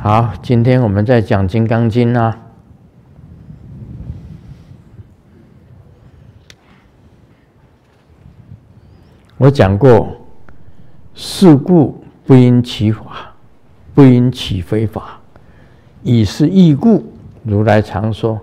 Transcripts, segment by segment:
好，今天我们在讲《金刚经》啊。我讲过，是故不因其法，不因其非法，以是义故，如来常说。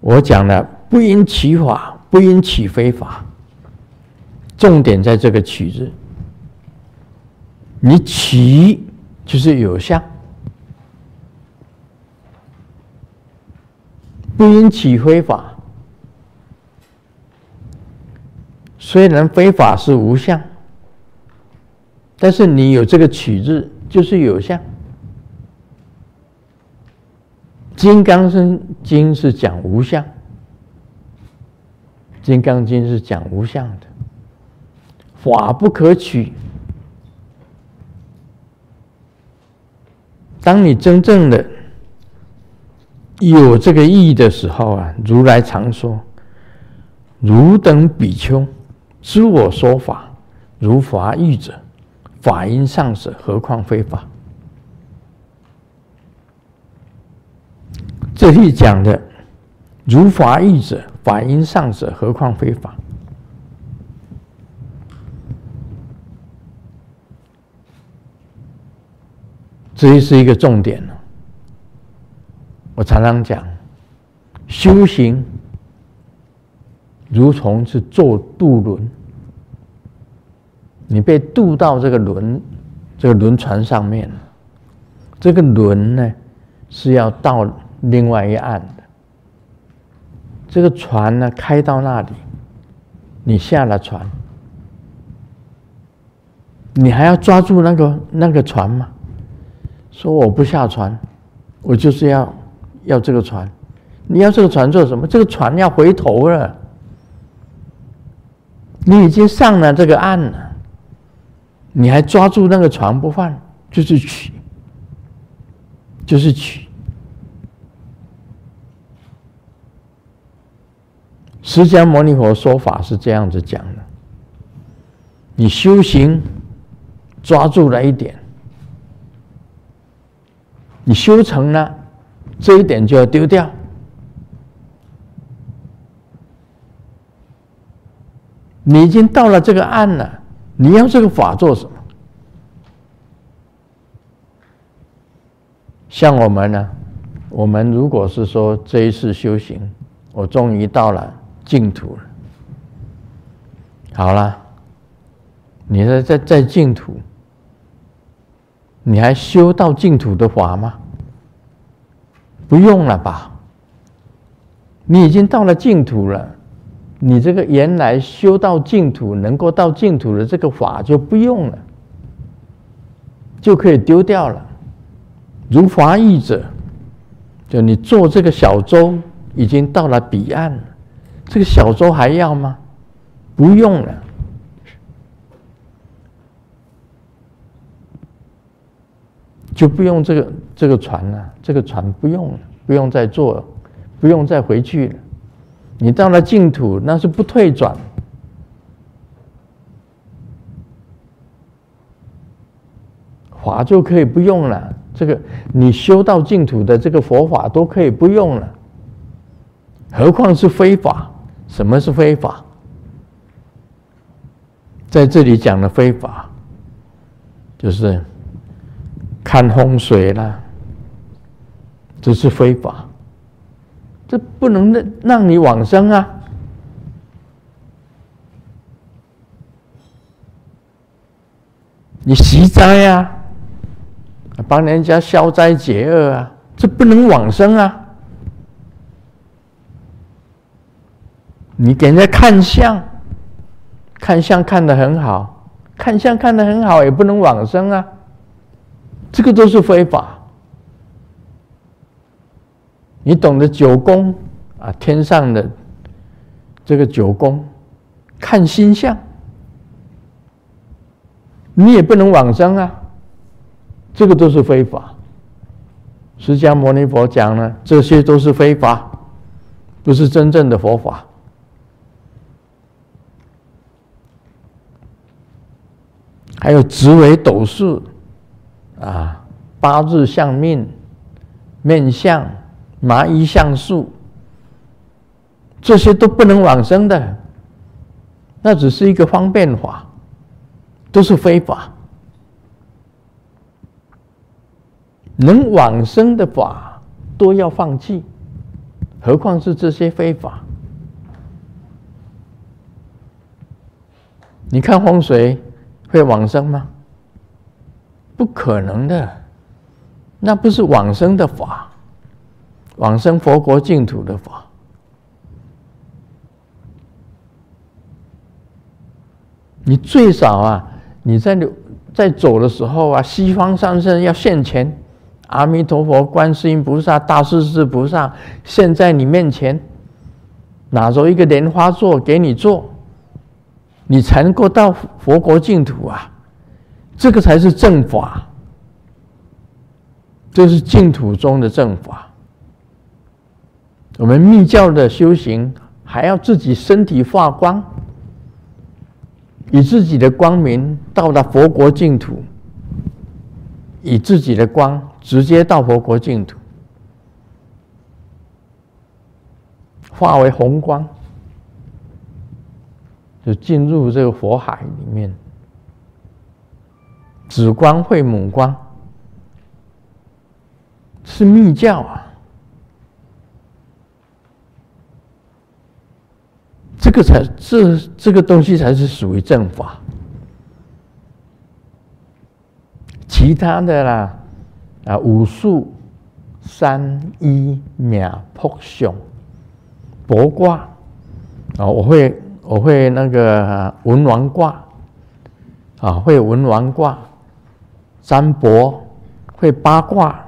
我讲了，不因其法，不因其非法，重点在这个“取”字。你起就是有相，不应起非法。虽然非法是无相，但是你有这个取字，就是有相。金刚经是讲无相，金刚经是讲无相的，法不可取。当你真正的有这个意义的时候啊，如来常说：“汝等比丘。”知我说法，如法义者，法应上舍，何况非法？这里讲的如法义者，法应上舍，何况非法？这是一个重点。我常常讲，修行。如同是坐渡轮，你被渡到这个轮，这个轮船上面，这个轮呢是要到另外一岸的。这个船呢开到那里，你下了船，你还要抓住那个那个船吗？说我不下船，我就是要要这个船。你要这个船做什么？这个船要回头了。你已经上了这个岸了，你还抓住那个船不放，就是取，就是取。释迦牟尼佛说法是这样子讲的：你修行抓住了一点，你修成了这一点就要丢掉。你已经到了这个岸了，你要这个法做什么？像我们呢？我们如果是说这一次修行，我终于到了净土了。好了，你在在在净土，你还修到净土的法吗？不用了吧？你已经到了净土了。你这个原来修到净土，能够到净土的这个法就不用了，就可以丢掉了。如法意者，就你坐这个小舟已经到了彼岸了，这个小舟还要吗？不用了，就不用这个这个船了，这个船不用了，不用再坐了，不用再回去了。你到了净土，那是不退转，法就可以不用了。这个你修到净土的这个佛法都可以不用了，何况是非法？什么是非法？在这里讲的非法，就是看风水啦，这是非法。这不能让让你往生啊！你息灾呀，帮人家消灾解厄啊，这不能往生啊！你给人家看相，看相看得很好，看相看得很好，也不能往生啊！这个都是非法。你懂得九宫啊？天上的这个九宫看星象，你也不能往生啊！这个都是非法。释迦牟尼佛讲了，这些都是非法，不是真正的佛法。还有紫微斗数，八字相命、面相、麻衣相术，这些都不能往生的，那只是一个方便法，都是非法。能往生的法都要放弃，何况是这些非法？你看风水会往生吗？不可能的，那不是往生的法，往生佛国净土的法。你最少啊，你在在走的时候啊，西方三圣要现前。阿弥陀佛、观世音菩萨、大势至菩萨，现在你面前，拿着一个莲花座给你坐，你才能够到佛国净土啊！这个才是正法，这是净土中的正法。我们密教的修行，还要自己身体发光，以自己的光明到达佛国净土。以自己的光直接到佛国净土，化为红光，就进入这个佛海里面。子光会母光，是密教啊。这个才这这个东西才是属于正法。其他的啦，啊，武术、三一秒扑熊、博卦，啊，我会我会那个文王卦，啊，会文王卦，占卜。会八卦，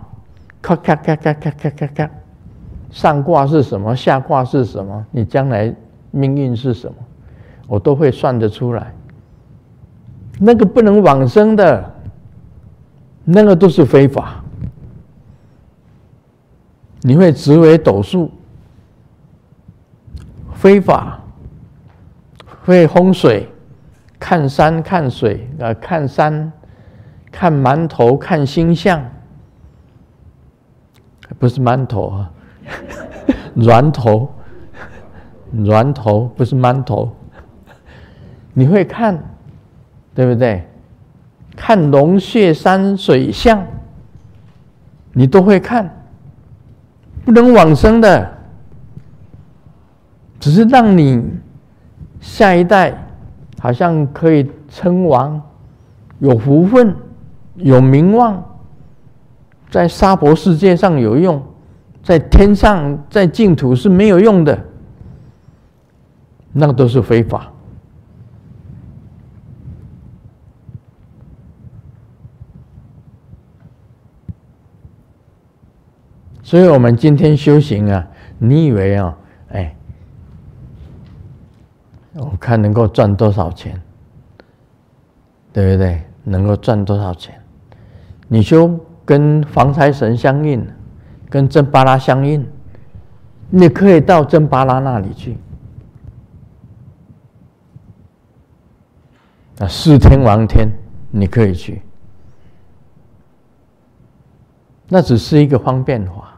咔咔咔咔咔咔咔咔，上卦是什么？下卦是什么？你将来命运是什么？我都会算得出来。那个不能往生的。那个都是非法。你会紫微斗数，非法；会风水，看山看水啊，看山，看馒头，看星象，不是馒头啊，软头，软头不是馒头。你会看，对不对？看龙穴山水象，你都会看，不能往生的，只是让你下一代好像可以称王，有福分，有名望，在娑婆世界上有用，在天上在净土是没有用的，那都是非法。所以我们今天修行啊，你以为啊，哎，我看能够赚多少钱，对不对？能够赚多少钱？你修跟防财神相应，跟真巴拉相应，你可以到真巴拉那里去。啊，四天王天，你可以去，那只是一个方便法。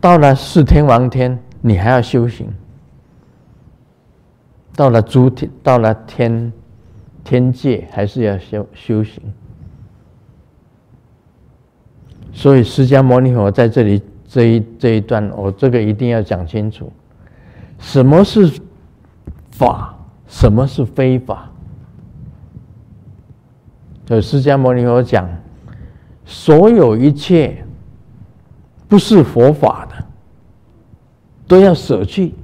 到了四天王天，你还要修行；到了诸天，到了天天界，还是要修修行。所以，释迦牟尼佛在这里这一这一段，我这个一定要讲清楚：什么是法，什么是非法。就释迦牟尼佛讲，所有一切不是佛法的。都要舍去，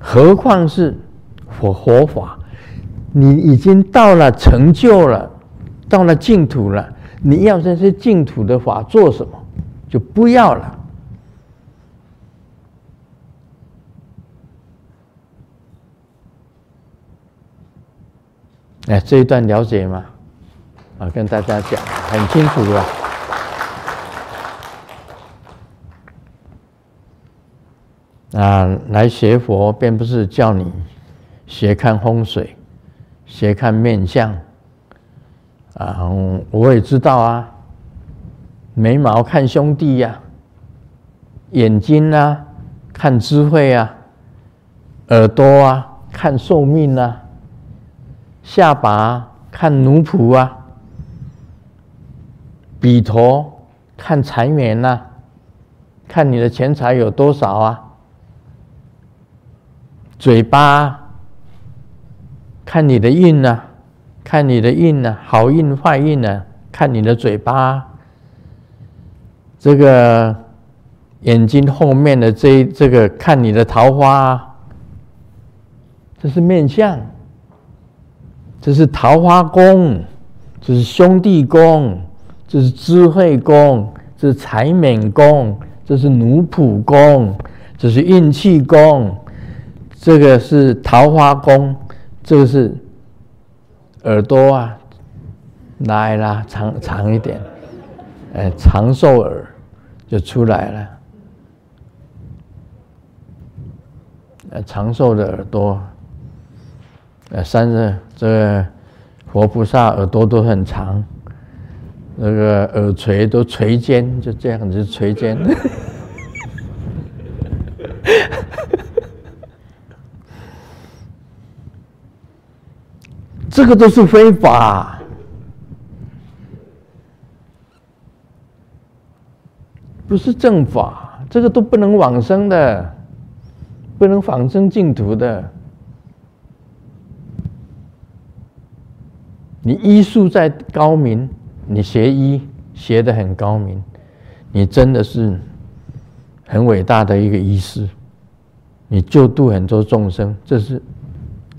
何况是佛佛法？你已经到了成就了，到了净土了，你要这些净土的法做什么？就不要了。哎，这一段了解吗？啊，跟大家讲很清楚了。啊，来学佛，并不是叫你学看风水，学看面相，啊，我也知道啊，眉毛看兄弟呀、眼睛啊看智慧啊，耳朵啊看寿命啊，下巴看奴仆啊，笔头看财源呐，看你的钱财有多少啊，嘴巴看你的运呐。看你的运呢，好运坏运呢？看你的嘴巴，这个眼睛后面的这这个看你的桃花，这是面相，这是桃花宫，这是兄弟宫，这是智慧宫，这是财免宫，这是奴仆宫，这是运气宫，这个是桃花宫，这个是。耳朵啊，来啦，长长一点，哎，长寿耳就出来了。呃，长寿的耳朵，呃，三个这个活菩萨耳朵都很长，那个耳垂都垂肩，就这样子垂肩。这个都是非法，不是正法。这个都不能往生的，不能往生净土的。你医术再高明，你学医学得很高明，你真的是很伟大的一个医师，你救度很多众生，这是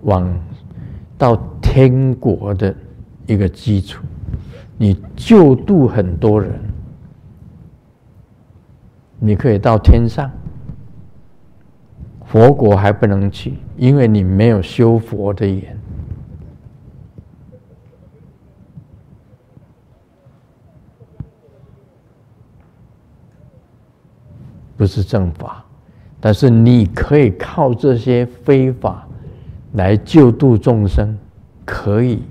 往到。天国的一个基础，你救度很多人，你可以到天上。佛国还不能去，因为你没有修佛的缘，不是正法。但是你可以靠这些非法来救度众生。可以，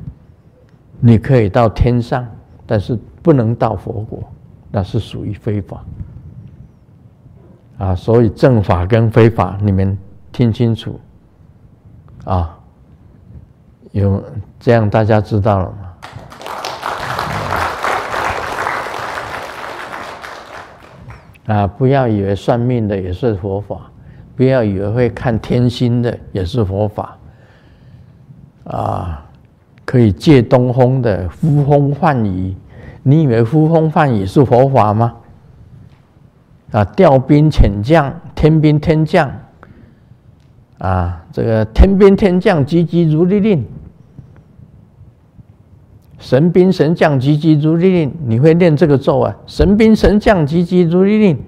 你可以到天上，但是不能到佛国，那是属于非法。啊，所以正法跟非法，你们听清楚。啊，有这样大家知道了吗？啊，不要以为算命的也是佛法，不要以为会看天星的也是佛法。啊，可以借东风的呼风唤雨，你以为呼风唤雨是佛法吗？啊，调兵遣将，天兵天将，啊，这个天兵天将急急如律令，神兵神将急急如律令，你会念这个咒啊？神兵神将急急如律令，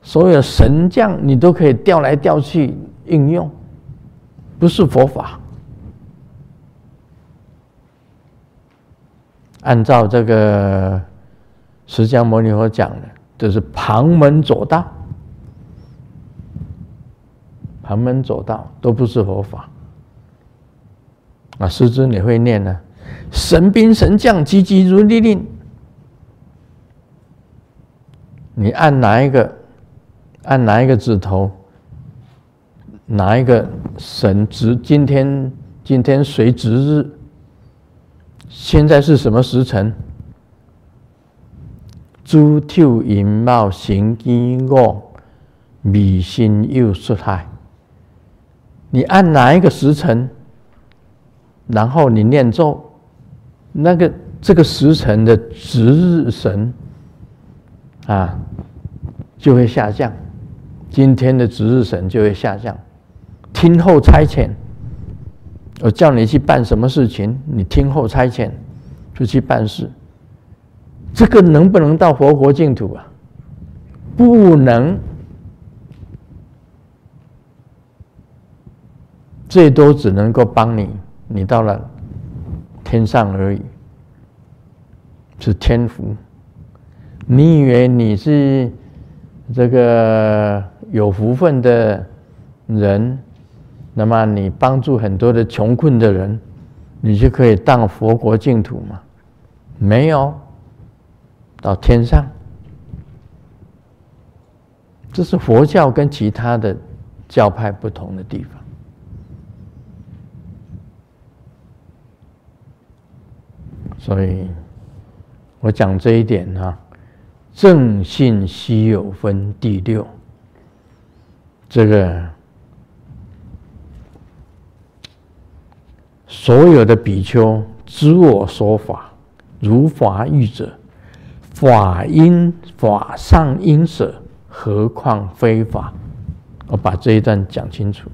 所有神将你都可以调来调去应用，不是佛法。按照这个释迦牟尼佛讲的，就是旁门左道，旁门左道都不是佛法。啊，师尊你会念呢？神兵神将急急如律令，你按哪一个？按哪一个指头？哪一个神值？今天今天谁值日？现在是什么时辰？猪头寅卯辛庚午，未申酉戌亥。你按哪一个时辰，然后你念咒，那个这个时辰的值日神啊，就会下降。今天的值日神就会下降，听候差遣。我叫你去办什么事情，你听候差遣，就去办事。这个能不能到佛国净土啊？不能，最多只能够帮你，你到了天上而已，是天福。你以为你是这个有福分的人？那么你帮助很多的穷困的人，你就可以当佛国净土吗？没有到天上。这是佛教跟其他的教派不同的地方。所以，我讲这一点啊，正信稀有分第六，这个所有的比丘知我说法，如法语者，法因法上因舍。何况非法？我把这一段讲清楚。